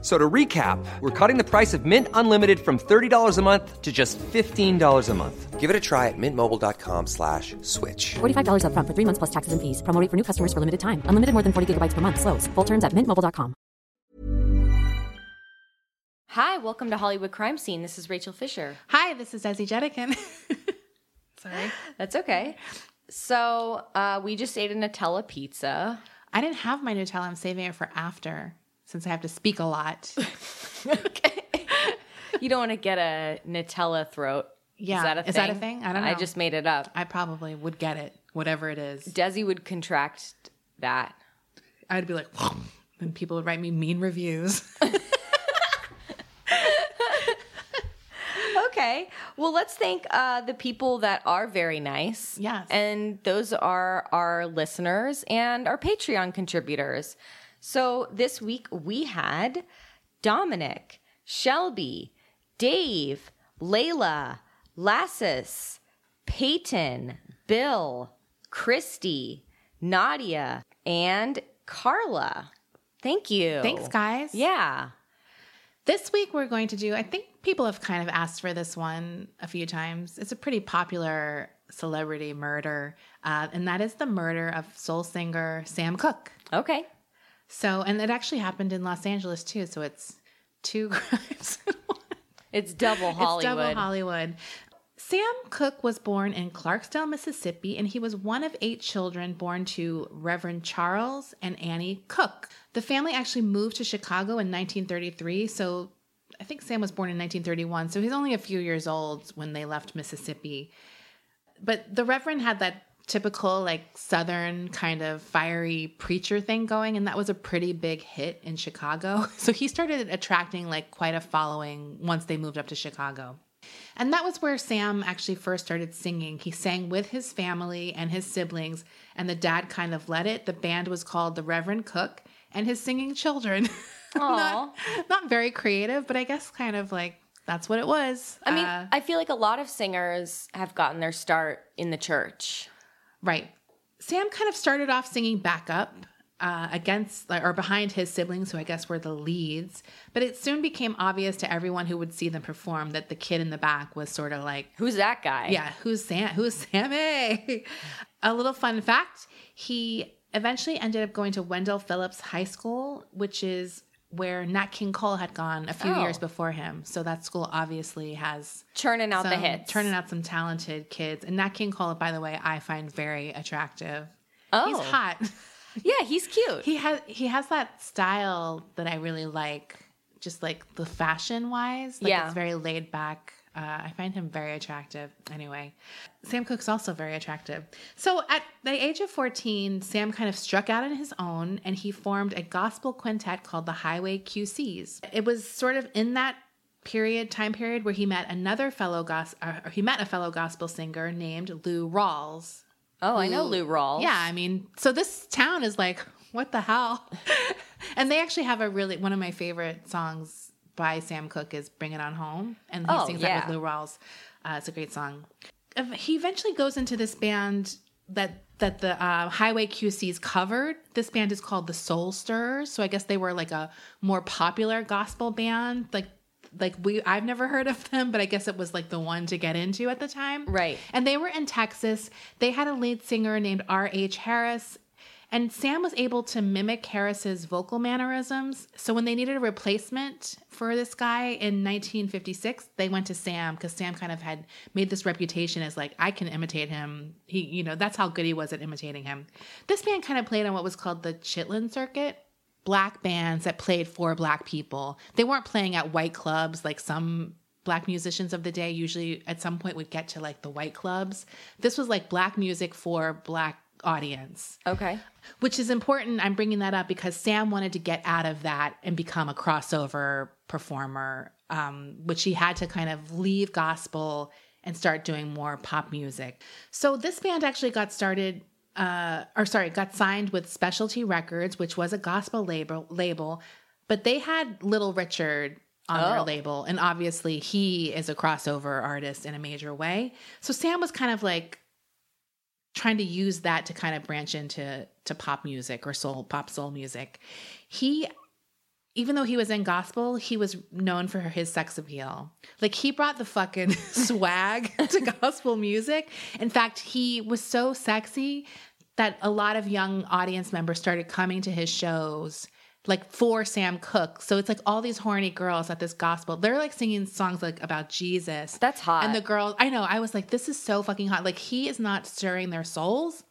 F- So to recap, we're cutting the price of Mint Unlimited from $30 a month to just $15 a month. Give it a try at mintmobile.com slash switch. $45 upfront for three months plus taxes and fees. Promo rate for new customers for limited time. Unlimited more than 40 gigabytes per month. Slows. Full terms at mintmobile.com. Hi, welcome to Hollywood Crime Scene. This is Rachel Fisher. Hi, this is Desi Jedeikin. Sorry. That's okay. So, uh, we just ate a Nutella pizza. I didn't have my Nutella. I'm saving it for after since I have to speak a lot. okay. you don't want to get a Nutella throat. Yeah. Is that a thing? Is that a thing? I don't I just made it up. I probably would get it, whatever it is. Desi would contract that. I'd be like, and people would write me mean reviews. Okay. Well, let's thank uh, the people that are very nice. Yes. And those are our listeners and our Patreon contributors. So this week we had Dominic, Shelby, Dave, Layla, Lassus, Peyton, Bill, Christy, Nadia, and Carla. Thank you. Thanks, guys. Yeah. This week we're going to do, I think people have kind of asked for this one a few times. It's a pretty popular celebrity murder, uh, and that is the murder of soul singer Sam Cooke. Okay. So, and it actually happened in Los Angeles too. So it's two crimes. It's double Hollywood. It's double Hollywood. Sam Cooke was born in Clarksdale, Mississippi, and he was one of eight children born to Reverend Charles and Annie Cook. The family actually moved to Chicago in 1933. So I think Sam was born in 1931. So he's only a few years old when they left Mississippi. But the Reverend had that typical, like, Southern kind of fiery preacher thing going, and that was a pretty big hit in Chicago. So he started attracting, like, quite a following once they moved up to Chicago. And that was where Sam actually first started singing. He sang with his family and his siblings, and the dad kind of led it. The band was called the Reverend Cook and his singing children. not, not very creative, but I guess kind of like that's what it was. I mean, Uh, I feel like a lot of singers have gotten their start in the church. Right. Sam kind of started off singing backup uh, against or behind his siblings, who I guess were the leads. But it soon became obvious to everyone who would see them perform that the kid in the back was sort of like, Who's that guy? yeah, who's Sam? Who's Sammy? A little fun fact: he eventually ended up going to Wendell Phillips High School, which is where Nat King Cole had gone a few Oh. years before him. So that school obviously has Churning out the hits. turning out some talented kids. And Nat King Cole, by the way, I find very attractive. Oh. He's hot. Yeah, he's cute. he has he has that style that I really like, just like the fashion wise. Like Yeah. it's very laid back. Uh, I find him very attractive. Anyway, Sam Cooke's also very attractive. So at the age of 14, Sam kind of struck out on his own and he formed a gospel quintet called the Highway QCs. It was sort of in that period time period where he met another fellow gos- or he met a fellow gospel singer named Lou Rawls. oh, I know Lou Rawls. Yeah, I mean, so this town is like, what the hell? and they actually have a really one of my favorite songs by Sam Cooke is "Bring It On Home," and he Oh, sings yeah. that with Lou Rawls. Uh, it's a great song. He eventually goes into this band that that the uh, Highway QCs covered. This band is called the Soul Stirrers. So I guess they were like a more popular gospel band, like. Like we, I've never heard of them, but I guess it was like the one to get into at the time. Right. And they were in Texas. They had a lead singer named R.H. Harris. And Sam was able to mimic Harris's vocal mannerisms. So when they needed a replacement for this guy in 1956, they went to Sam because Sam kind of had made this reputation as like, I can imitate him. He, you know, that's how good he was at imitating him. This band kind of played on what was called the Chitlin circuit black bands that played for black people. They weren't playing at white clubs like some black musicians of the day usually at some point would get to like the white clubs. This was like black music for black audience, Okay. which is important. I'm bringing that up because Sam wanted to get out of that and become a crossover performer, um, which he had to kind of leave gospel and start doing more pop music. So this band actually got started uh, or sorry, got signed with Specialty Records, which was a gospel label, label, but they had Little Richard on their Oh. label, and obviously he is a crossover artist in a major way. So Sam was kind of like trying to use that to kind of branch into to pop music or soul pop soul music. He even though he was in gospel, he was known for his sex appeal. Like he brought the fucking swag to gospel music. In fact, he was so sexy that a lot of young audience members started coming to his shows like for Sam Cooke. So it's like all these horny girls at this gospel. They're like singing songs like about Jesus. That's hot. And the girls, I know, I was like, this is so fucking hot. Like he is not stirring their souls.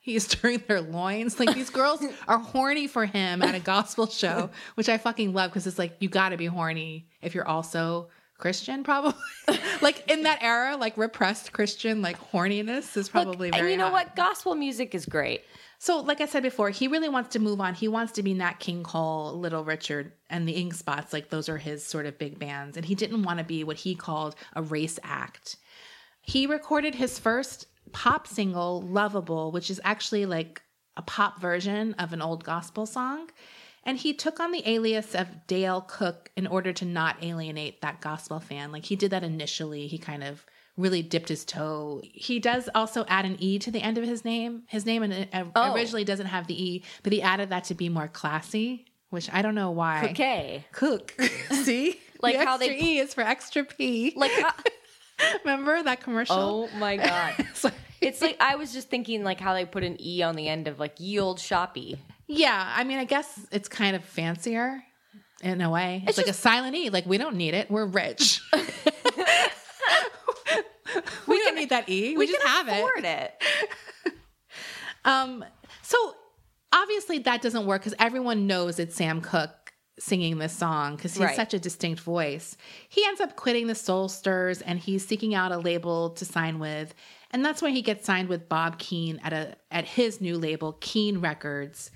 He's stirring their loins. Like these girls are horny for him at a gospel show, which I fucking love because it's like you got to be horny if you're also Christian, probably. like in that era, like repressed Christian, like horniness is probably Look, very. and you know hot. what? Gospel music is great. So, like I said before, he really wants to move on. He wants to be Nat King Cole, Little Richard, and the Ink Spots. Like those are his sort of big bands, and he didn't want to be what he called a race act. He recorded his first pop single, Lovable, which is actually like a pop version of an old gospel song. And he took on the alias of Dale Cook in order to not alienate that gospel fan. Like he did that initially. He kind of really dipped his toe. He does also add an E to the end of his name. His name uh, Oh. originally doesn't have the E, but he added that to be more classy, which I don't know why. Okay. Cook. See? Like the how extra they- E is for extra P. Like, uh, Remember that commercial? oh my God. It's like, I was just thinking, like, how they put an E on the end of, like, ye old shoppy. Yeah, I mean, I guess it's kind of fancier in a way. It's, It's like just- a silent E. Like we don't need it. We're rich. We need that E. We, just have it. afford it. Um, so obviously that doesn't work because everyone knows it's Sam Cooke singing this song because he's Right. such a distinct voice. He ends up quitting the Soul Stirs and he's seeking out a label to sign with, and that's when he gets signed with Bob Keane at a at his new label, Keen Records.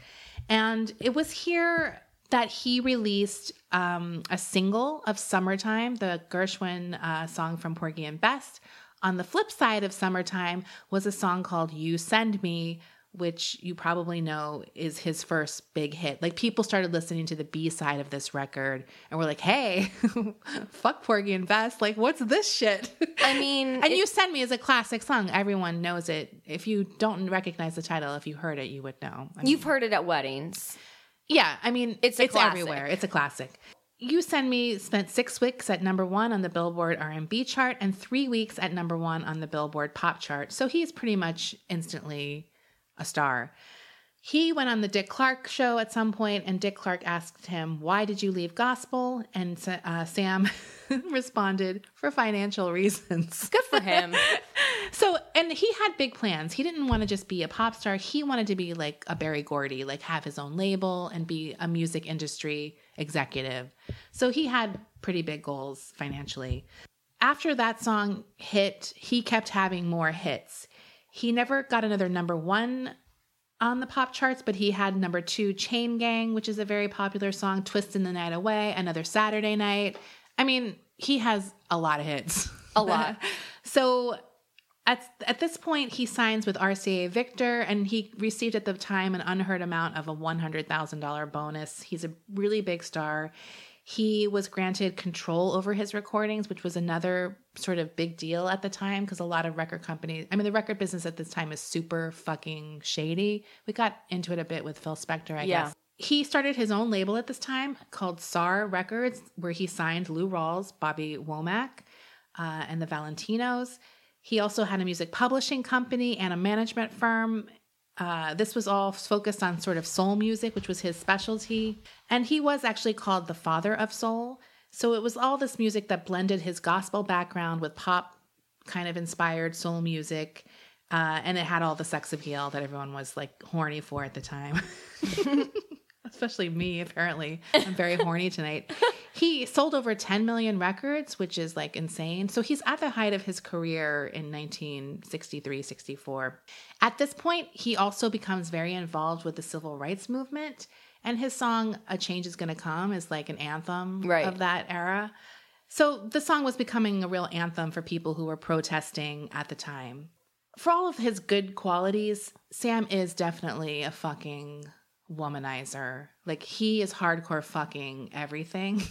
And it was here that he released um, a single of "Summertime," the Gershwin uh, song from Porgy and Bess. On the flip side of "Summertime" was a song called "You Send Me," which you probably know is his first big hit. Like people started listening to the B side of this record and were like, "Hey, fuck Porgy and Bess! Like, what's this shit?" I mean, and "You Send Me" is a classic song. Everyone knows it. If you don't recognize the title, if you heard it, you would know. I mean, You've heard it at weddings. yeah, I mean, It's it's classic. everywhere. It's a classic. You Send Me spent six weeks at number one on the Billboard R&B chart and three weeks at number one on the Billboard Pop chart. So he's pretty much instantly a star. He went on the Dick Clark show at some point, and Dick Clark asked him, "Why did you leave gospel?" And uh, Sam responded, "For financial reasons." Good for him. So, and he had big plans. He didn't want to just be a pop star. He wanted to be like a Berry Gordy, like have his own label and be a music industry executive. So he had pretty big goals financially. After that song hit, he kept having more hits. He never got another number one on the pop charts, but he had number two, Chain Gang, which is a very popular song, Twisting the Night Away, Another Saturday Night. I mean, he has a lot of hits. A lot. so at, at this point, he signs with RCA Victor and he received at the time an unheard amount of a $100,000 bonus. He's a really big star. He was granted control over his recordings, which was another sort of big deal at the time because a lot of record companies, I mean, the record business at this time is super fucking shady. We got into it a bit with Phil Spector, I Yeah. guess. He started his own label at this time called SAR Records, where he signed Lou Rawls, Bobby Womack, uh, and the Valentinos. He also had a music publishing company and a management firm. Uh, this was all focused on sort of soul music, which was his specialty. And he was actually called the father of soul. So it was all this music that blended his gospel background with pop kind of inspired soul music. Uh, and it had all the sex appeal that everyone was like horny for at the time. Especially me, apparently. I'm very horny tonight. He sold over 10 million records, which is like insane. So he's at the height of his career in 1963 64. At this point, he also becomes very involved with the civil rights movement. And his song, A Change is Gonna Come, is like an anthem Right. of that era. So the song was becoming a real anthem for people who were protesting at the time. for all of his good qualities, Sam is definitely a fucking womanizer. Like he is hardcore fucking everything.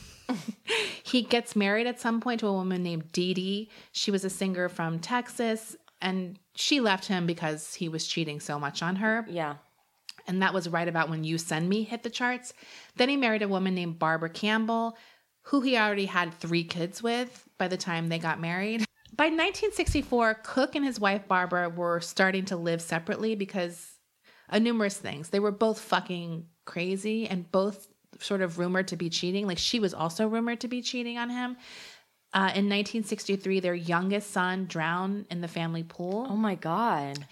he gets married at some point to a woman named Dee Dee. She was a singer from Texas and she left him because he was cheating so much on her. Yeah. And that was right about when You Send Me hit the charts. Then he married a woman named Barbara Campbell, who he already had three kids with by the time they got married. By 1964, Cook and his wife Barbara were starting to live separately because of numerous things. They were both fucking crazy and both sort of rumored to be cheating. Like she was also rumored to be cheating on him. Uh, in 1963, their youngest son drowned in the family pool. Oh my god.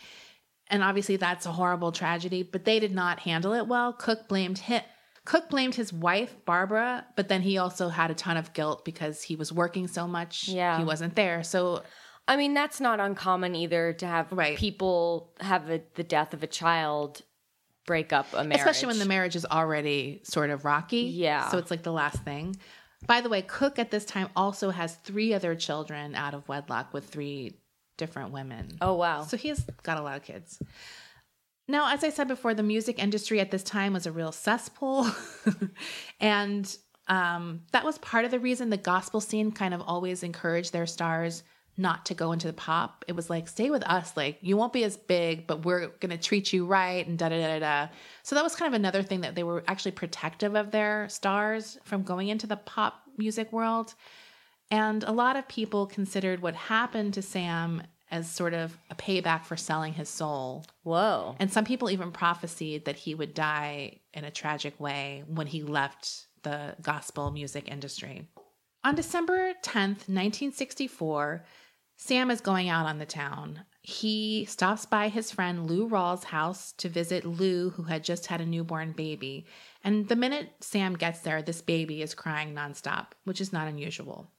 And obviously that's a horrible tragedy, but they did not handle it well. Cook blamed him. Cook blamed his wife, Barbara, but then he also had a ton of guilt because he was working so much. Yeah. He wasn't there. So I mean, that's not uncommon either to have Right. people have a, the death of a child break up a marriage. especially when the marriage is already sort of rocky. Yeah. So it's like the last thing. By the way, Cook at this time also has three other children out of wedlock with three different women. Oh wow. So he has got a lot of kids. Now, as I said before, the music industry at this time was a real cesspool. and um, that was part of the reason the gospel scene kind of always encouraged their stars not to go into the pop. It was like, stay with us. Like, you won't be as big, but we're going to treat you right and da da da da. So that was kind of another thing that they were actually protective of their stars from going into the pop music world. And a lot of people considered what happened to Sam as sort of a payback for selling his soul. Whoa. And some people even prophesied that he would die in a tragic way when he left the gospel music industry. On December 10th, 1964, Sam is going out on the town. He stops by his friend Lou Rawls' house to visit Lou, who had just had a newborn baby. And the minute Sam gets there, this baby is crying nonstop, which is not unusual.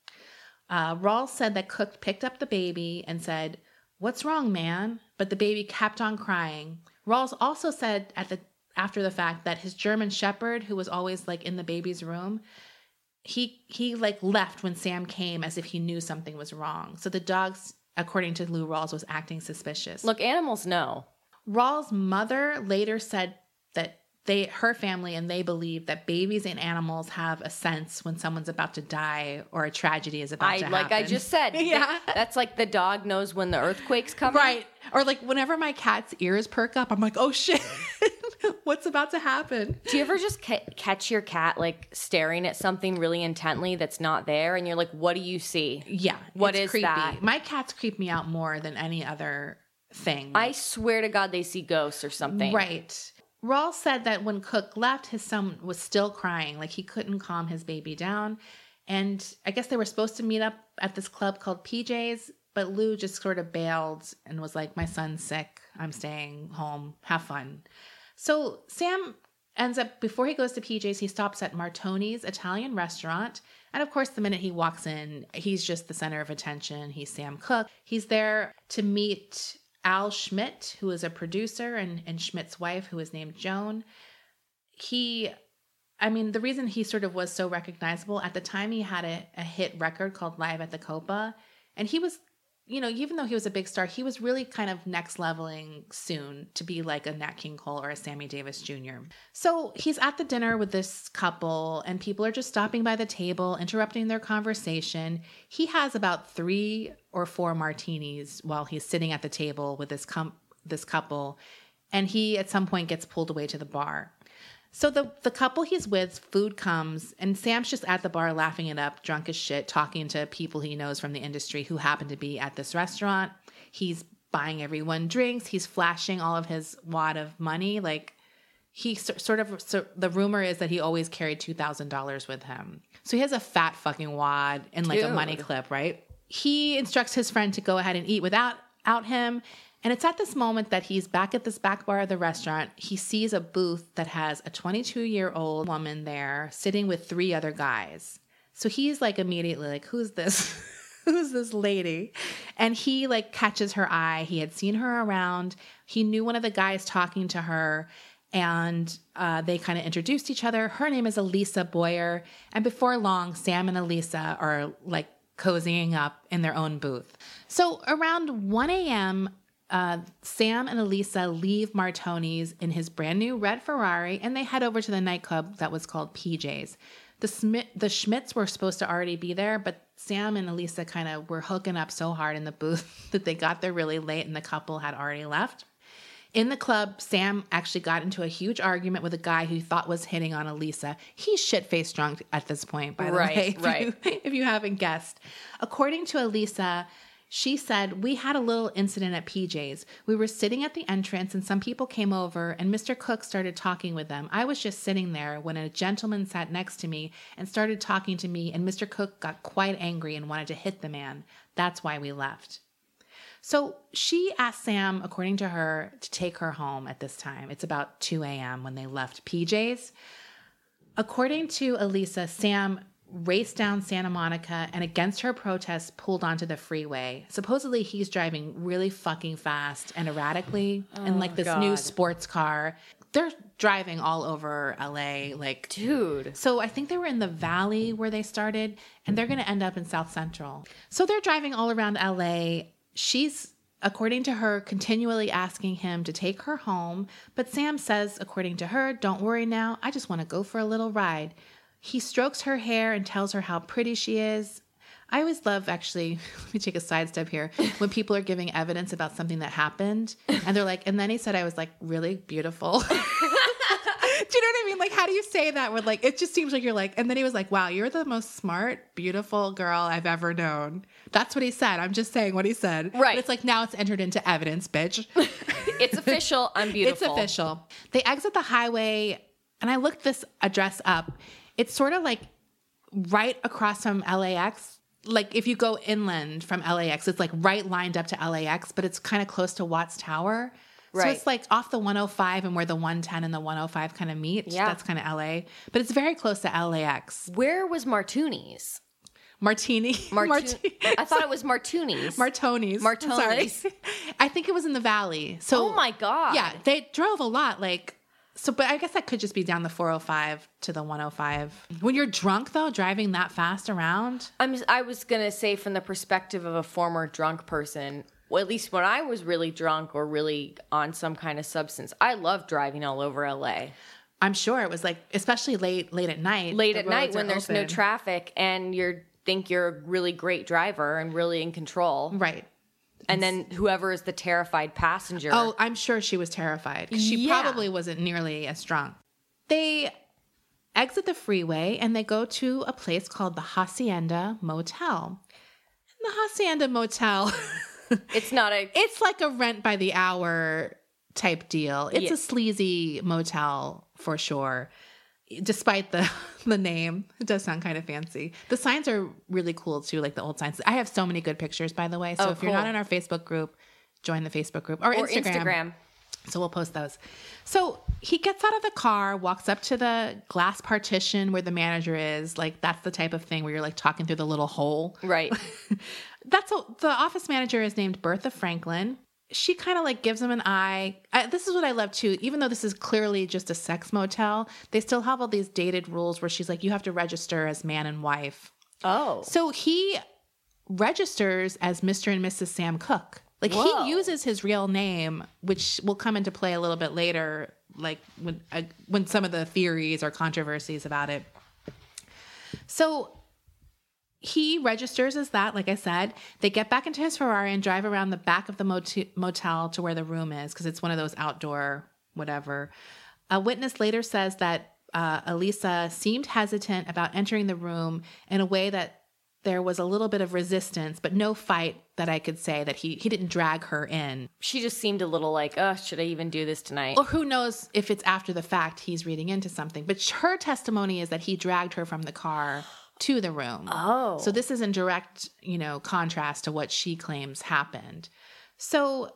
Uh, Rawls said that Cook picked up the baby and said, What's wrong, man? But the baby kept on crying. Rawls also said at the after the fact that his German shepherd, who was always like in the baby's room, he he like left when Sam came as if he knew something was wrong. So the dogs, according to Lou Rawls, was acting suspicious. Look, animals know. Rawls' mother later said that they her family and they believe that babies and animals have a sense when someone's about to die or a tragedy is about I to like happen. I just said. Yeah. That's like the dog knows when the earthquake's coming. Right. Or like whenever my cat's ears perk up, I'm like, oh shit, what's about to happen? Do you ever just ca- catch your cat like staring at something really intently that's not there, and you're like, "What do you see?" Yeah. What is creepy. that? My cats creep me out more than any other thing. I swear to God, they see ghosts or something. Right. Rawls said that when Cook left, his son was still crying, like he couldn't calm his baby down. And I guess they were supposed to meet up at this club called PJ's, but Lou just sort of bailed and was like, My son's sick. I'm staying home. Have fun. So Sam ends up, before he goes to PJ's, he stops at Martoni's Italian restaurant. And of course, the minute he walks in, he's just the center of attention. He's Sam Cooke. He's there to meet Al Schmitt, who is a producer, and, and Schmitt's wife, who is named Joan. He, I mean, the reason he sort of was so recognizable at the time, he had a, a hit record called Live at the Copa. And he was, you know, even though he was a big star, he was really kind of next leveling soon to be like a Nat King Cole or a Sammy Davis Jr. So he's at the dinner with this couple, and people are just stopping by the table, interrupting their conversation. He has about three or four martinis while he's sitting at the table with this com- this couple, and he at some point gets pulled away to the bar. So the the couple he's with, food comes, and Sam's just at the bar laughing it up, drunk as shit, talking to people he knows from the industry who happen to be at this restaurant. He's buying everyone drinks. He's flashing all of his wad of money. Like he so- sort of so the rumor is that he always carried two thousand dollars with him. So he has a fat fucking wad and like a money clip, right? He instructs his friend to go ahead and eat without out him. And it's at this moment that he's back at this back bar of the restaurant. He sees a booth that has a 22 year old woman there sitting with three other guys. So he's like immediately like, who's this? who's this lady? And he like catches her eye. He had seen her around. He knew one of the guys talking to her and uh, they kind of introduced each other. Her name is Elisa Boyer. And before long, Sam and Elisa are like cozying up in their own booth. So around 1 a.m., uh, Sam and Elisa leave Martoni's in his brand new red Ferrari and they head over to the nightclub that was called PJ's. The, Smith, the Schmitts were supposed to already be there, but Sam and Elisa kind of were hooking up so hard in the booth that they got there really late and the couple had already left. In the club, Sam actually got into a huge argument with a guy who thought was hitting on Elisa. He's shit faced drunk at this point, by the Right, way, if, right. you, if you haven't guessed. According to Elisa, she said, We had a little incident at PJ's. We were sitting at the entrance and some people came over and Mr. Cook started talking with them. I was just sitting there when a gentleman sat next to me and started talking to me, and Mr. Cook got quite angry and wanted to hit the man. That's why we left. So she asked Sam, according to her, to take her home at this time. It's about 2 a.m. when they left PJ's. According to Elisa, Sam raced down Santa Monica and, against her protest, pulled onto the freeway. Supposedly, he's driving really fucking fast and erratically in oh like this new sports car. They're driving all over LA, like Dude. so I think they were in the valley where they started, and they're going to end up in South Central. So they're driving all around LA. She's, according to her, continually asking him to take her home. But Sam says, according to her, don't worry now. I just want to go for a little ride. He strokes her hair and tells her how pretty she is. I always love, actually, let me take a side step here, when people are giving evidence about something that happened. And they're like, and then he said I was like really beautiful. Do you know what I mean? Like, how do you say that? Where like it just seems like you're like, and then he was like, "Wow, you're the most smart, beautiful girl I've ever known." That's what he said. I'm just saying what he said. Right. But it's like now it's entered into evidence, bitch. It's official. I'm beautiful. It's official. They exit the highway, and I looked this address up. It's sort of like right across from LAX. Like if you go inland from LAX, it's like right lined up to LAX, but it's kind of close to Watts Tower. Right. So it's like off the 105 and where the 110 and the 105 kind of meet. Yeah. That's kind of LA. But it's very close to LAX. Where was Martuni's? Martini. Martu- Marti- I thought it was Martuni's. Martoni's. Martoni's. Sorry. I think it was in the valley. So oh my god. Yeah, they drove a lot. Like, so, but I guess that could just be down the 405 to the 105. When you're drunk, though, driving that fast around, I'm. I was gonna say from the perspective of a former drunk person. Well, at least when I was really drunk or really on some kind of substance, I loved driving all over LA. I'm sure it was like, especially late, late at night. Late at night when there's no traffic and you're think you're a really great driver and really in control. Right. And then whoever is the terrified passenger. Oh, I'm sure she was terrified 'cause she Yeah. probably wasn't nearly as drunk. They exit the freeway and they go to a place called the Hacienda Motel. And the Hacienda Motel, it's not a it's like a rent by the hour type deal. It's Yeah. a sleazy motel for sure. Despite the the name, it does sound kind of fancy. The signs are really cool too, like the old signs. I have so many good pictures, by the way. So Oh, if you're not in our Facebook group, join the Facebook group or, or Instagram. Instagram. So we'll post those. So he gets out of the car, walks up to the glass partition where the manager is. Like that's the type of thing where you're like talking through the little hole. Right. That's a, the office manager is named Bertha Franklin. She kind of like gives him an eye. I, this is what I love too. Even though this is clearly just a sex motel, they still have all these dated rules where she's like, you have to register as man and wife. Oh. So he registers as Mr. and Mrs. Sam Cook. Like Whoa. he uses his real name, which will come into play a little bit later, like when uh, when some of the theories or controversies about it. So he registers as that, like I said. They get back into his Ferrari and drive around the back of the mot- motel to where the room is because it's one of those outdoor whatever. A witness later says that uh, Elisa seemed hesitant about entering the room in a way that there was a little bit of resistance, but no fight that I could say that he he didn't drag her in. She just seemed a little like, oh, should I even do this tonight? Or who knows if it's after the fact he's reading into something. But her testimony is that he dragged her from the car to the room. Oh. So this is in direct, you know, contrast to what she claims happened. So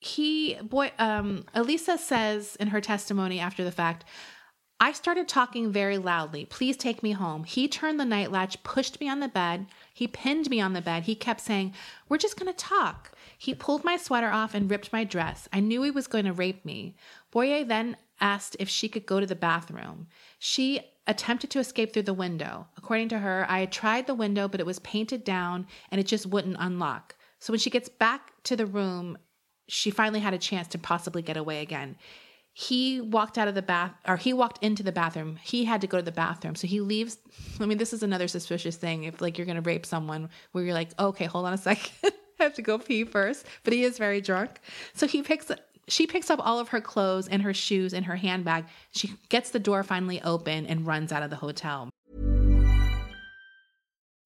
he boy um Elisa says in her testimony after the fact, I started talking very loudly. Please take me home. He turned the night latch, pushed me on the bed. He pinned me on the bed. He kept saying, We're just going to talk. He pulled my sweater off and ripped my dress. I knew he was going to rape me. Boyer then asked if she could go to the bathroom. She attempted to escape through the window. According to her, I had tried the window, but it was painted down and it just wouldn't unlock. So when she gets back to the room, she finally had a chance to possibly get away again. He walked out of the bath, or he walked into the bathroom. He had to go to the bathroom. So he leaves. I mean, this is another suspicious thing. If like you're going to rape someone where you're like, okay, hold on a second. I have to go pee first. But he is very drunk. So he picks she picks up all of her clothes and her shoes and her handbag. She gets the door finally open and runs out of the hotel.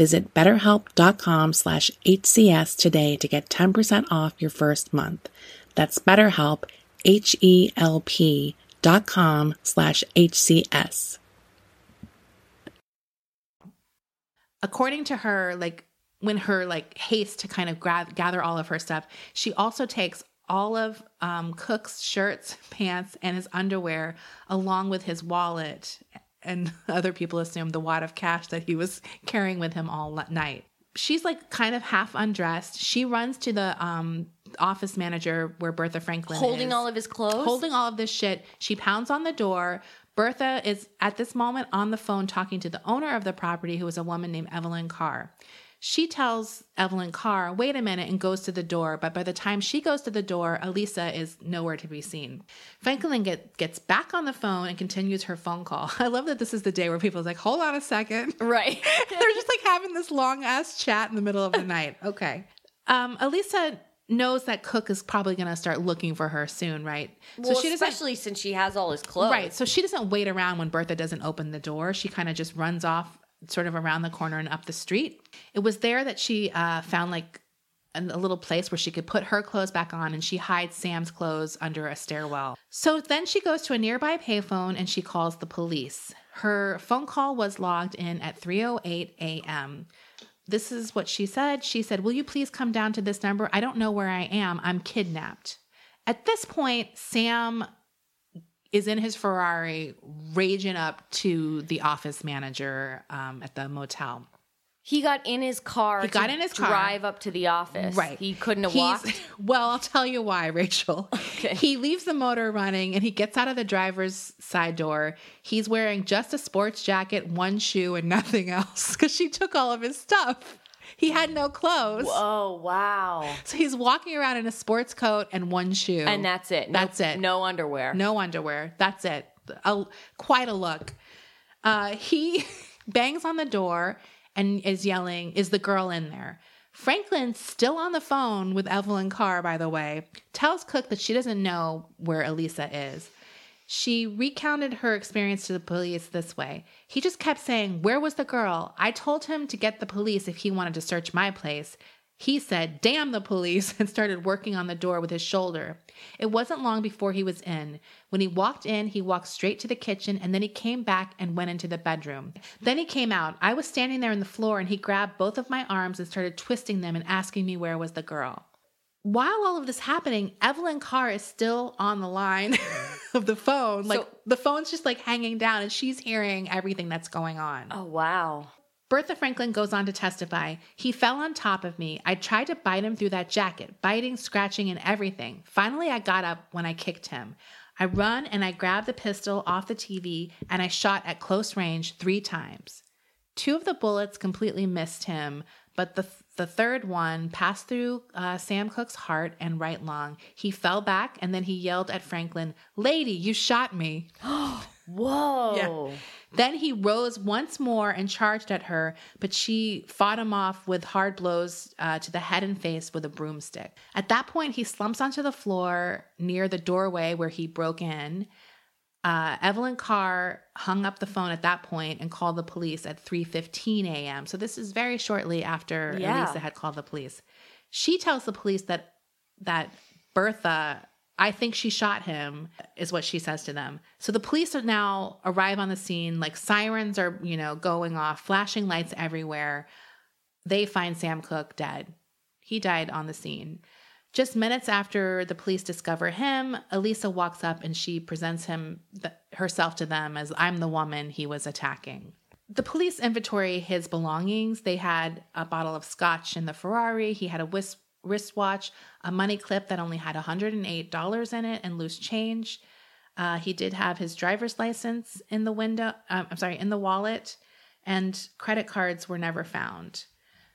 Visit betterhelp.com slash HCS today to get 10% off your first month. That's betterhelp, H-E-L-P dot com slash HCS. according to her like when her like haste to kind of grab gather all of her stuff she also takes all of um, cook's shirts pants and his underwear along with his wallet and other people assume the wad of cash that he was carrying with him all night. She's like kind of half undressed. She runs to the um, office manager where bertha franklin Holding is. all of his clothes? holding all of this shit. She pounds on the door. Bertha is at this moment on the phone talking to the owner of the property, who is a woman named Evelyn Carr. She tells Evelyn Carr, wait a minute, and goes to the door. But by the time she goes to the door, Elisa is nowhere to be seen. Franklin get, gets back on the phone and continues her phone call. I love that this is the day where people's like, hold on a second. Right. They're just like having this long ass chat in the middle of the night. Okay. Um, Elisa knows that Cook is probably going to start looking for her soon, right? Well, especially since she has all his clothes. Right. So she doesn't wait around when Bertha doesn't open the door. She kind of just runs off sort of around the corner and up the street. It was there that she uh, found like a little place where she could put her clothes back on and she hides Sam's clothes under a stairwell. So then she goes to a nearby payphone and she calls the police. Her phone call was logged in at 3:08 a.m. This is what she said. She said, "Will you please come down to this number? I don't know where I am. I'm kidnapped." At this point, Sam is in his Ferrari, raging up to the office manager um, at the motel. He got in his car. He got to in his car. drive up to the office. Right. He couldn't have He's- walked. Well, I'll tell you why, Rachel. He leaves the motor running and he gets out of the driver's side door. He's wearing just a sports jacket, one shoe, and nothing else because she took all of his stuff. He had no clothes. Oh wow. So he's walking around in a sports coat and one shoe. And that's it. No- That's it. No underwear. No underwear. That's it. A, quite a look. Uh, he bangs on the door and is yelling, Is the girl in there? Franklin, still on the phone with Evelyn Carr, by the way, tells Cook that she doesn't know where Elisa is. She recounted her experience to the police this way. He just kept saying, Where was the girl? I told him to get the police if he wanted to search my place. He said, Damn the police, and started working on the door with his shoulder. It wasn't long before he was in. When he walked in, he walked straight to the kitchen and then he came back and went into the bedroom. Then he came out. I was standing there on the floor and he grabbed both of my arms and started twisting them and asking me where was the girl. While all of this happening, Evelyn Carr is still on the line of the phone. Like So- the phone's just like hanging down and she's hearing everything that's going on. Oh wow. Bertha Franklin goes on to testify He fell on top of me. I tried to bite him through that jacket, biting, scratching, and everything. Finally, I got up when I kicked him. I run and I grab the pistol off the TV and I shot at close range three times. Two of the bullets completely missed him, but the, the third one passed through uh, Sam Cooke's heart and right lung. He fell back and then he yelled at Franklin, Lady, you shot me. Whoa. Then he rose once more and charged at her, but she fought him off with hard blows uh, to the head and face with a broomstick. At that point, he slumps onto the floor near the doorway where he broke in. Uh, Evelyn Carr hung up the phone at that point and called the police at 3:15 a.m. So this is very shortly after Yeah. Elisa had called the police. She tells the police that that Bertha, I think she shot him, is what she says to them. So the police are now arrive on the scene, like sirens are, you know, going off, flashing lights everywhere. They find Sam Cooke dead. He died on the scene. Just minutes after the police discover him, Elisa walks up and she presents him th- herself to them as I'm the woman he was attacking. The police inventory his belongings. They had a bottle of scotch in the Ferrari. He had a whis- wristwatch, a money clip that only had $108 in it, and loose change. Uh, he did have his driver's license in the window. Um, I'm sorry, in the wallet, and credit cards were never found.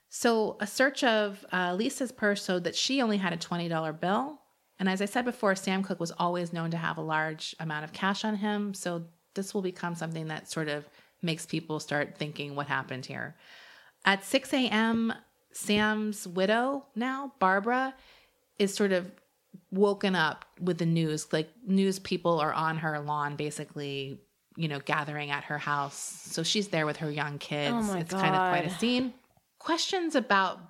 So a search of uh, Lisa's purse showed that she only had a $20 bill. And as I said before, Sam Cooke was always known to have a large amount of cash on him. So this will become something that sort of makes people start thinking what happened here. At 6 a.m., Sam's widow now, Barbara, is sort of woken up with the news. Like news people are on her lawn, basically, you know, gathering at her house. So she's there with her young kids. Oh my it's kind of quite a scene. Questions about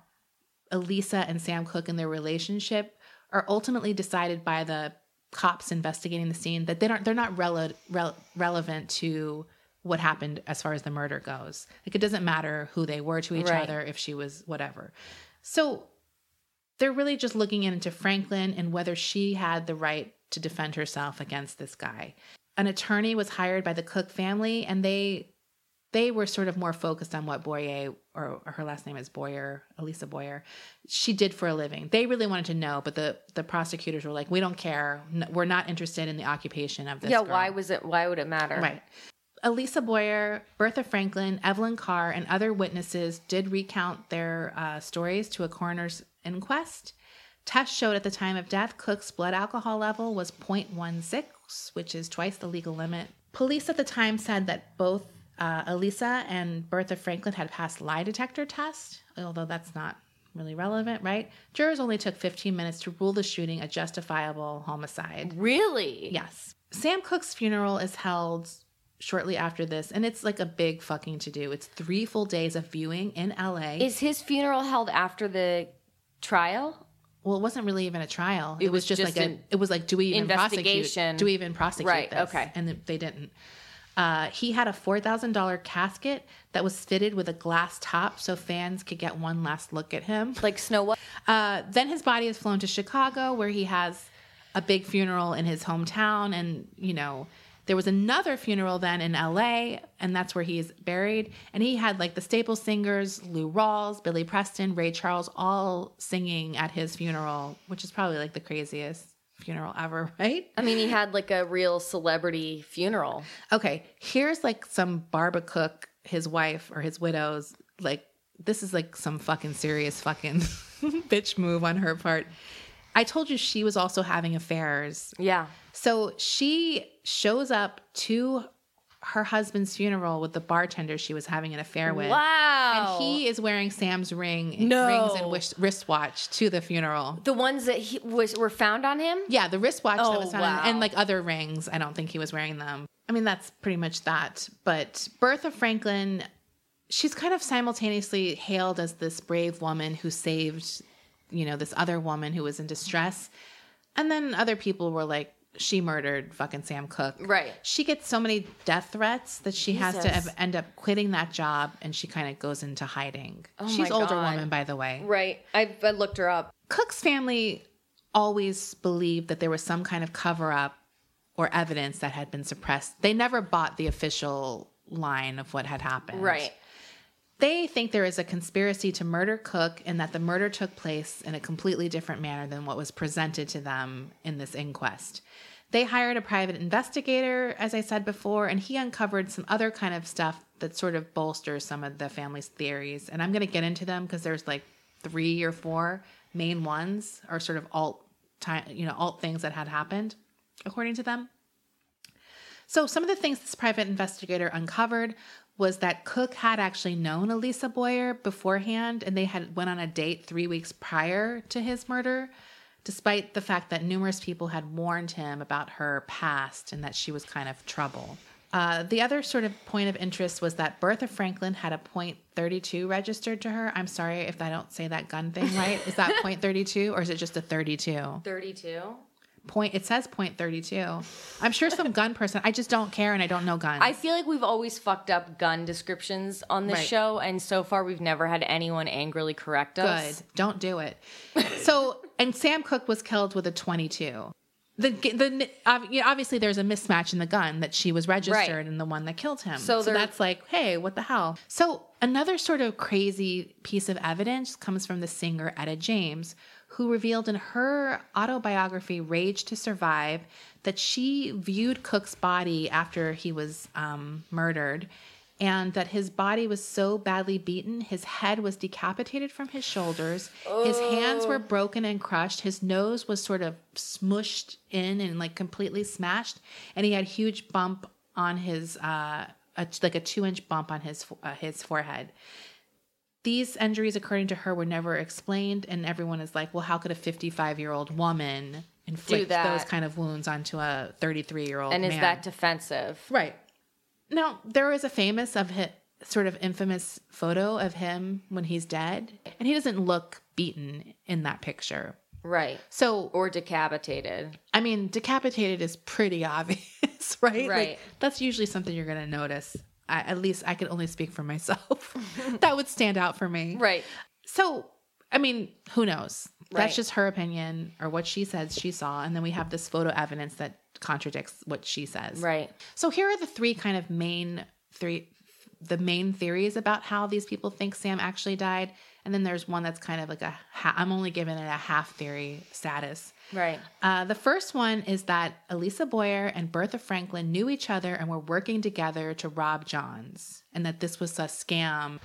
Elisa and Sam Cooke and their relationship are ultimately decided by the cops investigating the scene that they don't they're not rele- rel- relevant to what happened as far as the murder goes. Like it doesn't matter who they were to each Right. other if she was whatever. So they're really just looking into Franklin and whether she had the right to defend herself against this guy. An attorney was hired by the Cook family and they they were sort of more focused on what Boyer or, or her last name is Boyer, Elisa Boyer, she did for a living. They really wanted to know, but the the prosecutors were like, "We don't care. We're not interested in the occupation of this." yeah. girl." Why was it? Why would it matter? Right. Elisa Boyer, Bertha Franklin, Evelyn Carr, and other witnesses did recount their uh, stories to a coroner's inquest. Tests showed at the time of death, Cook's blood alcohol level was 0.16, which is twice the legal limit. Police at the time said that both uh, Elisa and Bertha Franklin had passed lie detector tests, although that's not really relevant, right? Jurors only took 15 minutes to rule the shooting a justifiable homicide. Really? Yes. Sam Cooke's funeral is held shortly after this, and it's like a big fucking to do. It's three full days of viewing in LA. Is his funeral held after the trial? well, it wasn't really even a trial. It, It was, was just, just like a. It was like, do we even prosecute? investigation. Do we even prosecute? Right, this? okay. And they didn't. Uh, he had a four thousand dollar casket that was fitted with a glass top, so fans could get one last look at him. Like Snow White? Uh, then his body is flown to Chicago, where he has a big funeral in his hometown, and you know There was another funeral then in LA, and that's where he's buried. And he had like the staple singers, Lou Rawls, Billy Preston, Ray Charles, all singing at his funeral, which is probably like the craziest funeral ever, right? I mean, he had like a real celebrity funeral. Okay, here's like some Barbara Cook, his wife or his widow's, like, this is like some fucking serious fucking bitch move on her part. I told you she was also having affairs. Yeah. So she shows up to her husband's funeral with the bartender she was having an affair with. Wow. And he is wearing Sam's ring, No. rings and wish, wristwatch to the funeral. the ones that he was were found on him. Yeah, the wristwatch that Oh, was found wow. and like other rings. I don't think he was wearing them. I mean, that's pretty much that. But Bertha Franklin, she's kind of simultaneously hailed as this brave woman who saved, you know, this other woman who was in distress. And then other people were like, she murdered fucking Sam Cooke. Right. She gets so many death threats that she has to Jesus. end up quitting that job and she kind of goes into hiding. Oh She's older God. woman, by the way. Right. I, I looked her up. Cooke's family always believed that there was some kind of cover up or evidence that had been suppressed. They never bought the official line of what had happened. Right. They think there is a conspiracy to murder Cooke and that the murder took place in a completely different manner than what was presented to them in this inquest. They hired a private investigator, as I said before, and he uncovered some other kind of stuff that sort of bolsters some of the family's theories. And I'm going to get into them because there's like three or four main ones or sort of alt time, you know, alt things that had happened according to them. So some of the things this private investigator uncovered was that Cooke had actually known Elisa Boyer beforehand and they had went on a date 3 weeks prior to his murder despite the fact that numerous people had warned him about her past and that she was kind of trouble. Uh, the other sort of point of interest was that Bertha Franklin had a point 32 registered to her. I'm sorry if I don't say that gun thing right. Is that point 32 or is it just a 32? 32. Point it says point 32. I'm sure some gun person. I just don't care and I don't know guns. I feel like we've always fucked up gun descriptions on this Right. show, and so far we've never had anyone angrily correct us. Good. Don't do it. So, and Sam Cooke was killed with a 22. The the ob- you know, obviously there's a mismatch in the gun that she was registered Right. and the one that killed him. So So, that's like, hey, what the hell? So another sort of crazy piece of evidence comes from the singer Etta James, who revealed in her autobiography Rage to Survive that she viewed Cooke's body after he was um, murdered and that his body was so badly beaten, his head was decapitated from his shoulders, his hands were broken and crushed, his nose was sort of smushed in and like completely smashed, and he had huge bump on his uh, a, like a two inch bump on his uh, his forehead. These injuries, according to her, were never explained, and everyone is like, "Well, how could a 55 year old woman inflict those kind of wounds onto a 33 year old?" And is man? that defensive? Right. Now, there is a famous of his sort of infamous photo of him when he's dead, and he doesn't look beaten in that picture. Right. So, Or decapitated. I mean, decapitated is pretty obvious, right? Right. Like, that's usually something you're going to notice. I, at least I can only speak for myself. that would stand out for me. Right. So, I mean, who knows? Right. That's just her opinion or what she says she saw. And then we have this photo evidence that contradicts what she says. Right. So here are the three kind of main three the main theories about how these people think Sam actually died. And then there's one that's kind of like a ha- I'm only giving it a half theory status. Right. Uh, the first one is that Elisa Boyer and Bertha Franklin knew each other and were working together to rob Johns, and that this was a scam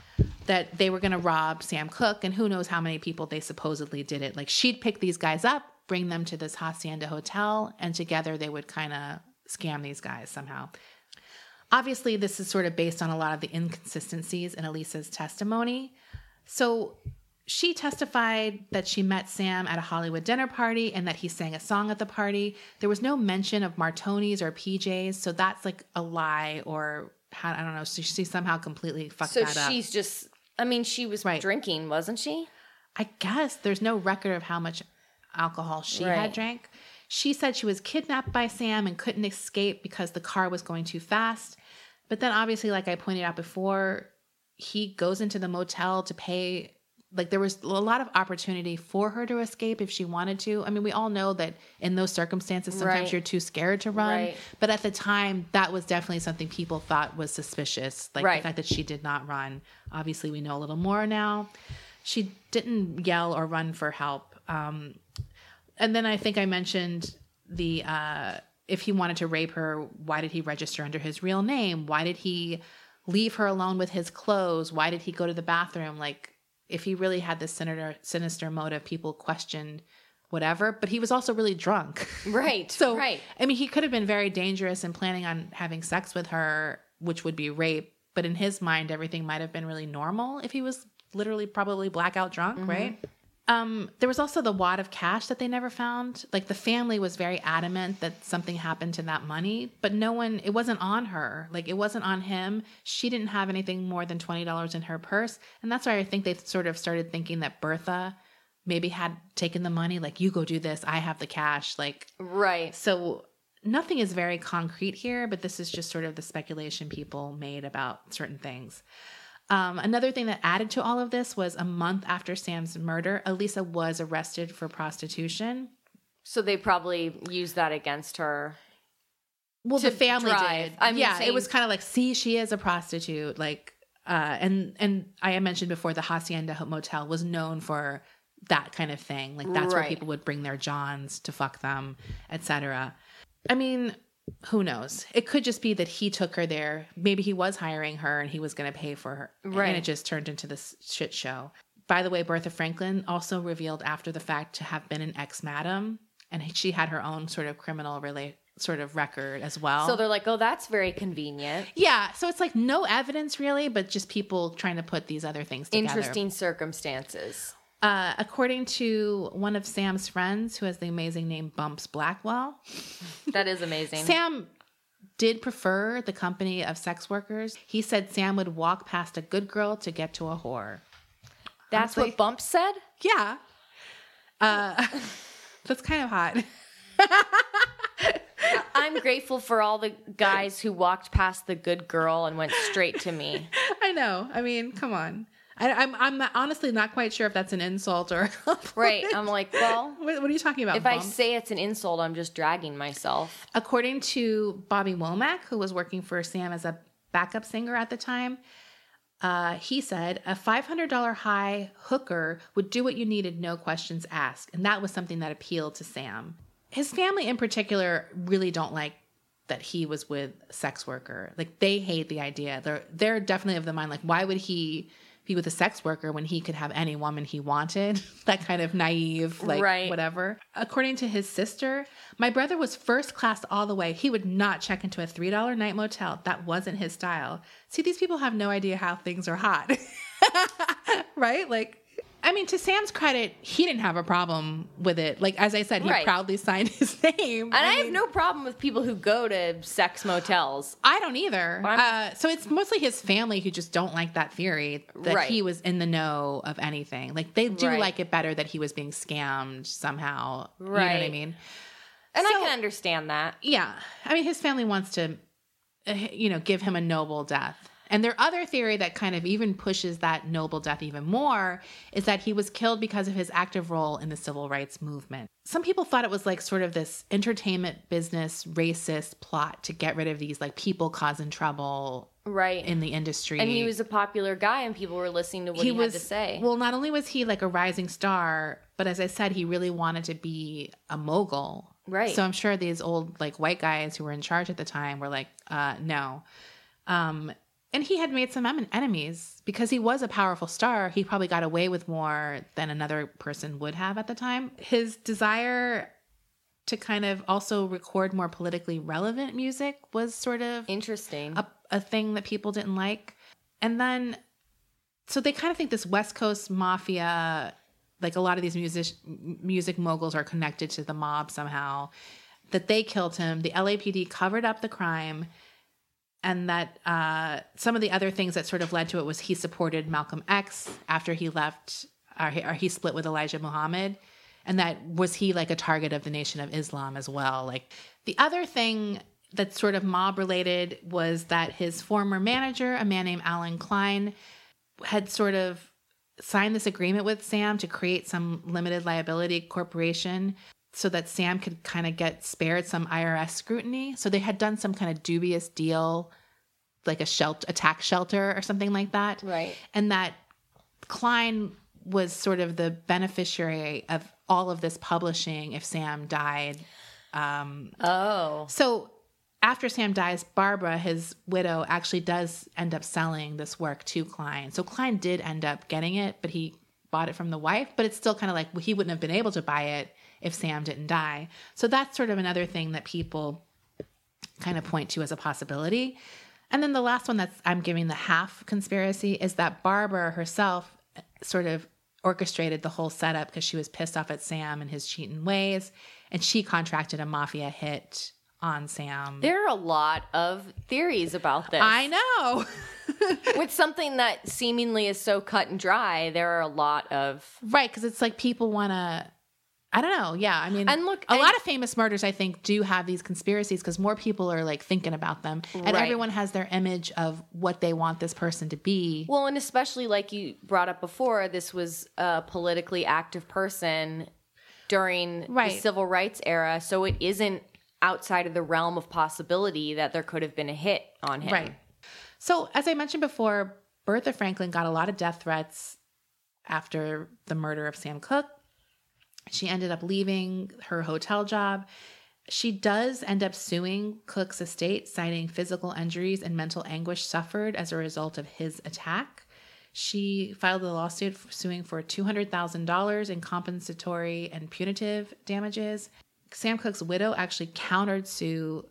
that they were going to rob Sam Cooke, and who knows how many people they supposedly did it. Like she'd pick these guys up, bring them to this hacienda hotel, and together they would kind of scam these guys somehow. Obviously, this is sort of based on a lot of the inconsistencies in Elisa's testimony. So she testified that she met Sam at a Hollywood dinner party and that he sang a song at the party. There was no mention of Martonis or PJs, so that's like a lie or how, I don't know. So she somehow completely fucked So that up. she's just, I mean, she was Right. drinking, wasn't she? I guess there's no record of how much alcohol she Right. had drank. She said she was kidnapped by Sam and couldn't escape because the car was going too fast. But then, obviously, like I pointed out before, he goes into the motel to pay like there was a lot of opportunity for her to escape if she wanted to. I mean, we all know that in those circumstances, sometimes Right. you're too scared to run. Right. But at the time, that was definitely something people thought was suspicious. Like Right. the fact that she did not run. Obviously, we know a little more now. She didn't yell or run for help. Um, and then I think I mentioned the uh, if he wanted to rape her, why did he register under his real name? Why did he leave her alone with his clothes? Why did he go to the bathroom? Like, if he really had this sinister, sinister motive, people questioned whatever. But he was also really drunk. Right. So, right. I mean, he could have been very dangerous and planning on having sex with her, which would be rape. But in his mind, everything might have been really normal if he was literally probably blackout drunk, Mm-hmm. right? Um, there was also the wad of cash that they never found. Like the family was very adamant that something happened to that money, but no one, it wasn't on her. Like it wasn't on him. She didn't have anything more than $20 in her purse. And that's why I think they sort of started thinking that Bertha maybe had taken the money. Like, you go do this, I have the cash. Like, Right. so nothing is very concrete here, but this is just sort of the speculation people made about certain things. Um, another thing that added to all of this was a month after Sam's murder, Elisa was arrested for prostitution. So they probably used that against her. Well, the family drive. did. I'm yeah, it was kind of like, see, she is a prostitute. Like, uh, and and I mentioned before, the Hacienda Motel was known for that kind of thing. Like that's where people would bring their johns to fuck them, etc. I mean, who knows? It could just be that he took her there. Maybe he was hiring her and he was going to pay for her, Right. and it just turned into this shit show. By the way, Bertha Franklin also revealed after the fact to have been an ex madam, and she had her own sort of criminal relate sort of record as well. So they're like, oh, that's very convenient. Yeah, so it's like no evidence really, but just people trying to put these other things together. Interesting circumstances. Uh, according to one of Sam's friends, who has the amazing name Bumps Blackwell, That is amazing. Sam did prefer the company of sex workers. He said Sam would walk past a good girl to get to a whore. That's honestly- what Bumps said? Yeah, uh, that's kind of hot. I'm grateful for all the guys who walked past the good girl and went straight to me. I know. I mean, come on. I, I'm I'm not, honestly not quite sure if that's an insult or a compliment. Right. I'm like, well, What, what are you talking about? if I say it's an insult, I'm just dragging myself. According to Bobby Womack, who was working for Sam as a backup singer at the time, uh, he said a $500 high hooker would do what you needed, no questions asked. And that was something that appealed to Sam. His family, in particular, really don't like that he was with a sex worker. Like they hate the idea. They're they're definitely of the mind like why would he be with a sex worker when he could have any woman he wanted? that kind of naive like Right. whatever. According to his sister, my brother was first class all the way. He would not check into a $3 night motel. That wasn't his style. See, these people have no idea how things are hot. right? Like I mean, to Sam's credit, he didn't have a problem with it. Like as I said, he Right. proudly signed his name. And I, have mean- no problem with people who go to sex motels. I don't either. Uh, so it's mostly his family who just don't like that theory that Right. he was in the know of anything. Like they do Right. like it better that he was being scammed somehow. Right. You know what I mean? And I can understand that. Yeah. I mean, his family wants to, uh, you know, give him a noble death. And their other theory that kind of even pushes that noble death even more is that he was killed because of his active role in the civil rights movement. Some people thought it was like sort of this entertainment business racist plot to get rid of these like people causing trouble Right. in the industry. and he was a popular guy and people were listening to what he, was had to say. Well, not only was he like a rising star, but as I said, he really wanted to be a mogul. Right. So I'm sure these old like white guys who were in charge at the time were like, uh, no. Um, and he had made some enemies because he was a powerful star. He probably got away with more than another person would have at the time. His desire to kind of also record more politically relevant music was sort of Interesting. a, a thing that people didn't like. And then, so they kind of think this West Coast mafia, like a lot of these music music moguls are connected to the mob somehow, that they killed him. The LAPD covered up the crime. And that uh, some of the other things that sort of led to it was he supported Malcolm X after he left, or he, or he split with Elijah Muhammad. And that was he like a target of the nation of islam as well? Like the other thing that's sort of mob related was that his former manager a man named Allen Klein had sort of signed this agreement with Sam to create some limited liability corporation so that Sam could kind of get spared some IRS scrutiny. So they had done some kind of dubious deal, like a shelter, a tax shelter or something like that. Right. And that Klein was sort of the beneficiary of all of this publishing if Sam died. Um, Oh. So after Sam dies, Barbara, his widow, actually does end up selling this work to Klein. So Klein did end up getting it, but he bought it from the wife. But it's still kind of like well, he wouldn't have been able to buy it if Sam didn't die. So that's sort of another thing that people kind of point to as a possibility. And then the last one that's I'm giving the half conspiracy is that Barbara herself sort of orchestrated the whole setup because she was pissed off at Sam and his cheating ways, and she contracted a mafia hit on Sam. There are a lot of theories about this. I know. With something that seemingly is so cut and dry, there are a lot of. right, because it's like people want to. I don't know. Yeah, I mean, And look, a lot of famous murders, I think, do have these conspiracies because more people are like thinking about them, and Right. everyone has their image of what they want this person to be. Well, and especially like you brought up before, this was a politically active person during Right. the civil rights era. So it isn't outside of the realm of possibility that there could have been a hit on him. Right. So, as I mentioned before, Bertha Franklin got a lot of death threats after the murder of Sam Cooke. She ended up leaving her hotel job. She does end up suing Cooke's estate, citing physical injuries and mental anguish suffered as a result of his attack. She filed a lawsuit suing for $200,000 in compensatory and punitive damages. Sam Cooke's widow actually countered sue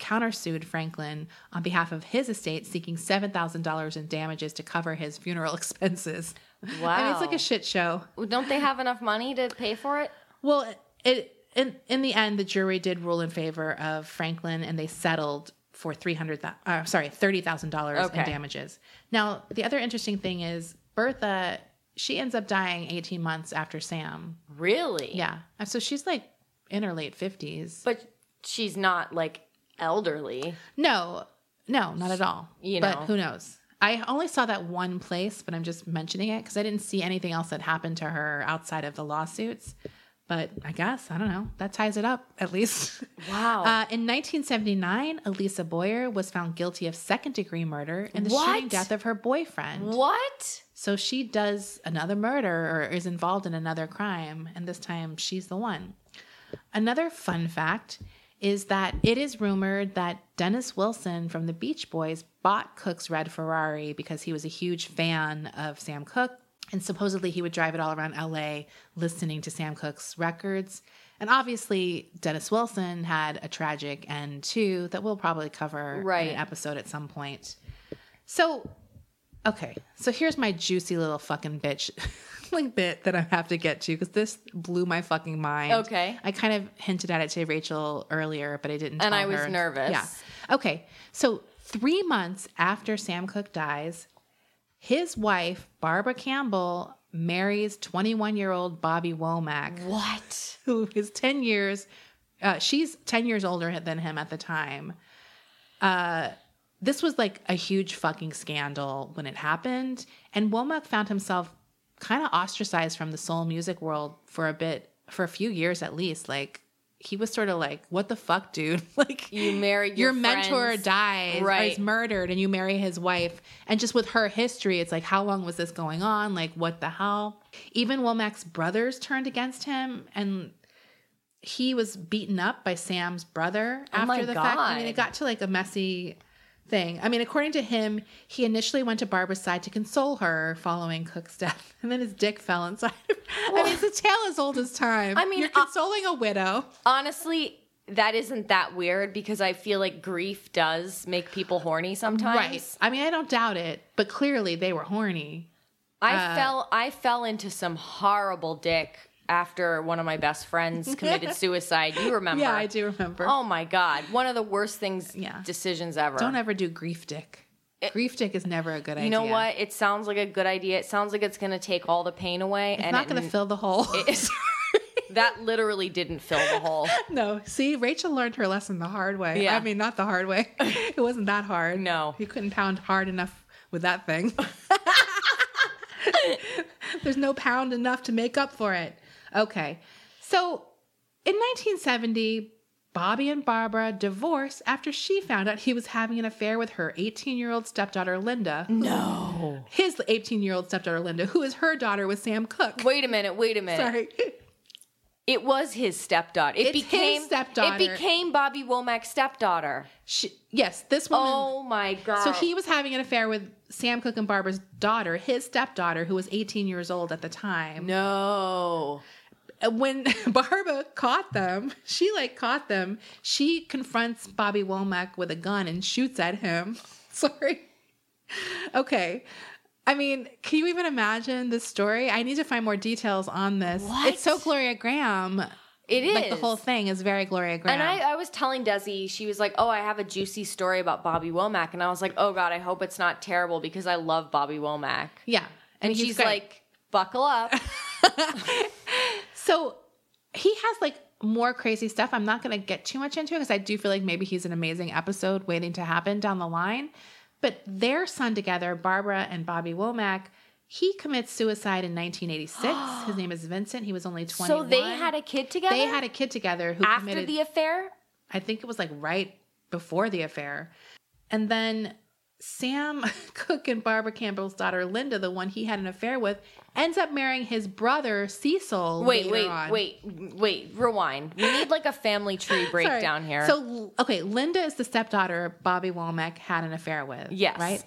countersued Franklin on behalf of his estate, seeking seven thousand dollars in damages to cover his funeral expenses. Wow. I mean, it's like a shit show. Don't they have enough money to pay for it? Well, it in in the end, the jury did rule in favor of Franklin, and they settled for three hundred. Uh, sorry, thirty thousand dollars in Okay. damages. Now, the other interesting thing is Bertha. She ends up dying eighteen months after Sam. Really? Yeah, and so she's like in her late fifties. But she's not like elderly. No, no, not at all. You but know. who knows? I only saw that one place, but I'm just mentioning it because I didn't see anything else that happened to her outside of the lawsuits. But I guess I don't know. That ties it up at least. Wow. Uh, in 1979, Elisa Boyer was found guilty of second degree murder in the shooting death of her boyfriend. what? So she does another murder or is involved in another crime, and this time she's the one. Another fun fact is that it is rumored that Dennis Wilson from the Beach Boys bought Cooke's red Ferrari because he was a huge fan of Sam Cooke. And supposedly he would drive it all around LA listening to Sam Cooke's records. And obviously, Dennis Wilson had a tragic end too that we'll probably cover in an episode at some point. So Okay, so here's my juicy little fucking bitch like bit that I have to get to because this blew my fucking mind. Okay. I kind of hinted at it to Rachel earlier, but I didn't. And I was her. nervous. Yeah. Okay, so three months after Sam Cooke dies, his wife Barbara Campbell marries 21 year old Bobby Womack What? who is 10 years uh, she's 10 years older than him at the time uh, this was like a huge fucking scandal when it happened and womack found himself kind of ostracized from the soul music world for a bit for a few years at least like he was sort of like what the fuck dude? Like You married your, your mentor dies or Right. is murdered and you marry his wife and just with her history it's like how long was this going on? Like what the hell? Even womack's brothers turned against him and he was beaten up by sam's brother Oh after my the fact. I mean it got to like a messy thing i mean according to him he initially went to barbara's side to console her following Cooke's death and then his dick fell inside i mean it's a tale as old as time I mean, you're uh, consoling a widow Honestly, that isn't that weird because I feel like grief does make people horny sometimes. Right. I mean, I don't doubt it, but clearly they were horny. I Uh, fell I fell into some horrible dick after one of my best friends committed suicide. You remember? Yeah, I do remember. Oh my god, one of the worst things Yeah. decisions ever. Don't ever do grief dick. grief dick is never a good idea. you know what? It sounds like a good idea. It sounds like it's going to take all the pain away It's and not it- going to fill the hole. it- that literally didn't fill the hole. no. See, Rachel learned her lesson the hard way. Yeah. I mean, not the hard way. it wasn't that hard. No. You couldn't pound hard enough with that thing. There's no pound enough to make up for it. Okay. So in 1970, Bobby and Barbara divorced after she found out he was having an affair with her 18 year old stepdaughter, Linda. No. His 18 year old stepdaughter, Linda, who is her daughter with Sam Cooke. Wait a minute. Wait a minute. Sorry. It was his stepdaughter. It It's became stepdaughter. It became Bobby Womack's stepdaughter. She, yes, this woman. Oh my god. So he was having an affair with Sam Cooke and Barbara's daughter, his stepdaughter, who was 18 years old at the time. No. And When Barbara caught them, she like caught them. She confronts Bobby Womack with a gun and shoots at him. Sorry. Okay. I mean, can you even imagine this story? I need to find more details on this. What? It's so Gloria Grahame. It is. Like the whole thing is very Gloria Grahame. And I, I was telling Desi, she was like, "Oh, I have a juicy story about Bobby Womack," and I was like, "Oh God, I hope it's not terrible because I love Bobby Womack." yeah. And, he's she's great. like, "Buckle up." So he has like more crazy stuff. I'm not going to get too much into it because I do feel like maybe he's an amazing episode waiting to happen down the line. But their son together, Barbara and Bobby Womack, he commits suicide in 1986. His name is Vincent. He was only 21. so they had a kid together. they had a kid together who after committed the affair. I think it was like right before the affair. And then Sam Cooke and Barbara Campbell's daughter Linda, the one he had an affair with, ends up marrying his brother Cecil. Wait, wait, on. wait, wait. Rewind. We need like a family tree breakdown here. So, okay, Linda is the stepdaughter Bobby Womack had an affair with. Yes. Right?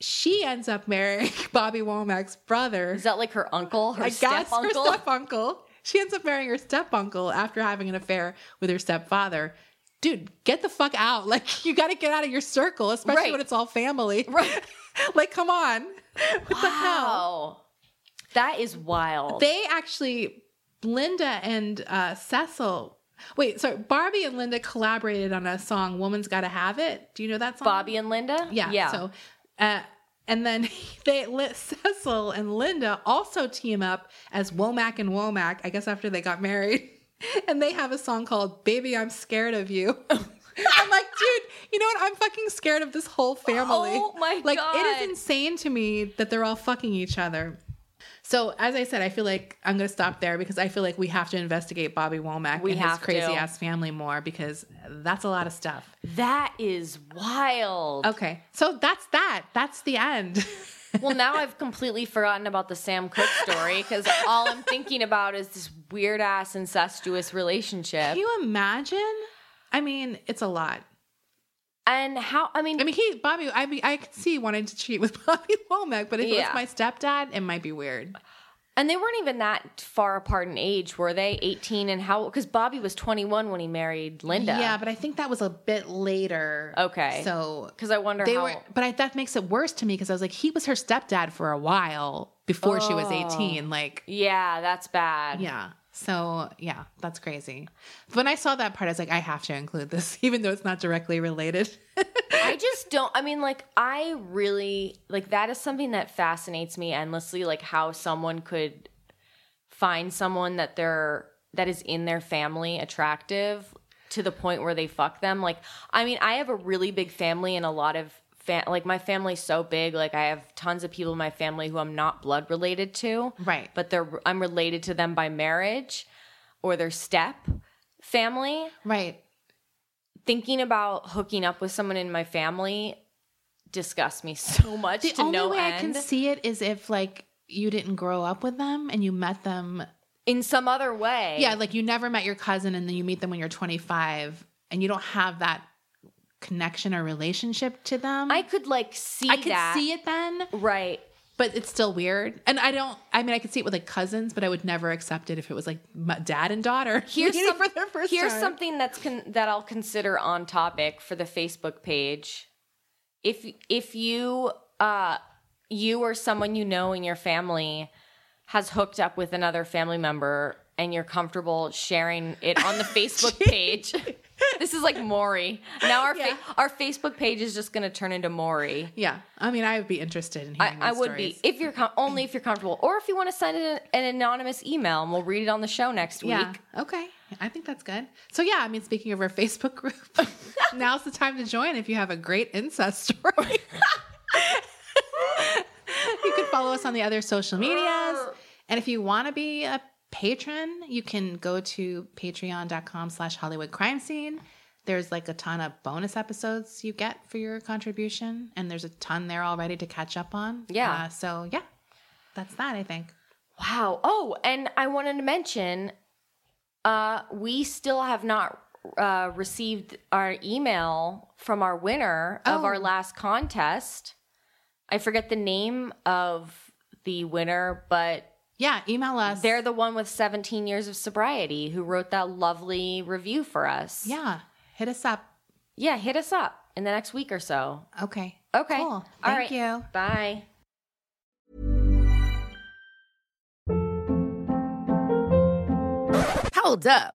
She ends up marrying Bobby Womack's brother. is that like her uncle, her I step guess her step uncle. She ends up marrying her step uncle after having an affair with her stepfather. Dude, get the fuck out. Like, you got to get out of your circle, especially Right. when it's all family. Right. like, come on. What the hell? Wow, that is wild. They actually, Linda and uh, Cecil. Wait, sorry. Barbie and Linda collaborated on a song, "Woman's Gotta Have It." Do you know that song? Bobby and Linda. Yeah. yeah. So, uh, and then they let Cecil and Linda also team up as Womack and Womack. I guess after they got married, and they have a song called "Baby, I'm Scared of You." I'm like, dude, you know what? I'm fucking scared of this whole family. Oh my like, it God. is insane to me that they're all fucking each other. So, as I said, I feel like I'm going to stop there because I feel like we have to investigate Bobby Womack We and his have to. crazy ass family more because that's a lot of stuff. that is wild. Okay. So that's that. That's the end. Well, now I've completely forgotten about the Sam Cooke story because all I'm thinking about is this weird ass incestuous relationship. Can you imagine? I mean, it's a lot. and how, I mean, I mean, he, Bobby, I mean, I could see wanting to cheat with Bobby Womack, but if it was my stepdad, it might be weird. And they weren't even that far apart in age, were they? 18 and how, because Bobby was 21 when he married Linda. Yeah, but I think that was a bit later. Okay. So Because I wonder they how. were, but I, that makes it worse to me because I was like, he was her stepdad for a while before she was Oh. 18. Like, yeah, that's bad. yeah. So yeah, that's crazy. When I saw that part, I was like, I have to include this, even though it's not directly related. I just don't. I mean, like, I really like that is something that fascinates me endlessly. Like how someone could find someone that they're that is in their family attractive to the point where they fuck them. Like, I mean, I have a really big family and a lot of. Fa- like my family's so big like i have tons of people in my family who i'm not blood related to Right. but they're i'm related to them by marriage or their step family right. thinking about hooking up with someone in my family disgusts me so much The to only no way end. I can see it is if like you didn't grow up with them and you met them. in some other way. Yeah, like you never met your cousin and then you meet them when you're 25 and you don't have that connection or relationship to them. I could like see I could that. see it then, Right. but it's still weird. And I don't. I mean, I could see it with like cousins, but I would never accept it if it was like dad and daughter. Here's, some- for their first here's time. something that's con- that I'll consider on topic for the Facebook page. If if you uh you or someone you know in your family has hooked up with another family member and you're comfortable sharing it on the Facebook page. this is like Maury. Now our fa- our Facebook page is just going to turn into Maury. Yeah, I mean, I would be interested in I, hearing. I these would stories. be if you're com- only if you're comfortable, or if you want to send an, an anonymous email and we'll read it on the show next Yeah. week. Okay. I think that's good. So yeah, I mean, speaking of our Facebook group, now's the time to join if you have a great incest story. you can follow us on the other social medias. And if you want to be a patron, you can go to patreon.com slash Hollywood Crime Scene. There's like a ton of bonus episodes you get for your contribution, and there's a ton there already to catch up on. Yeah. Uh, so, yeah, that's that, I think. Wow. Oh, and I wanted to mention uh, we still have not uh, received our email from our winner of Oh. our last contest. I forget the name of the winner, but Yeah, email us. they're the one with 17 years of sobriety who wrote that lovely review for us. Yeah, hit us up. Yeah, hit us up in the next week or so. Okay. Okay. Cool. All Thank right. you. Bye. Hold up.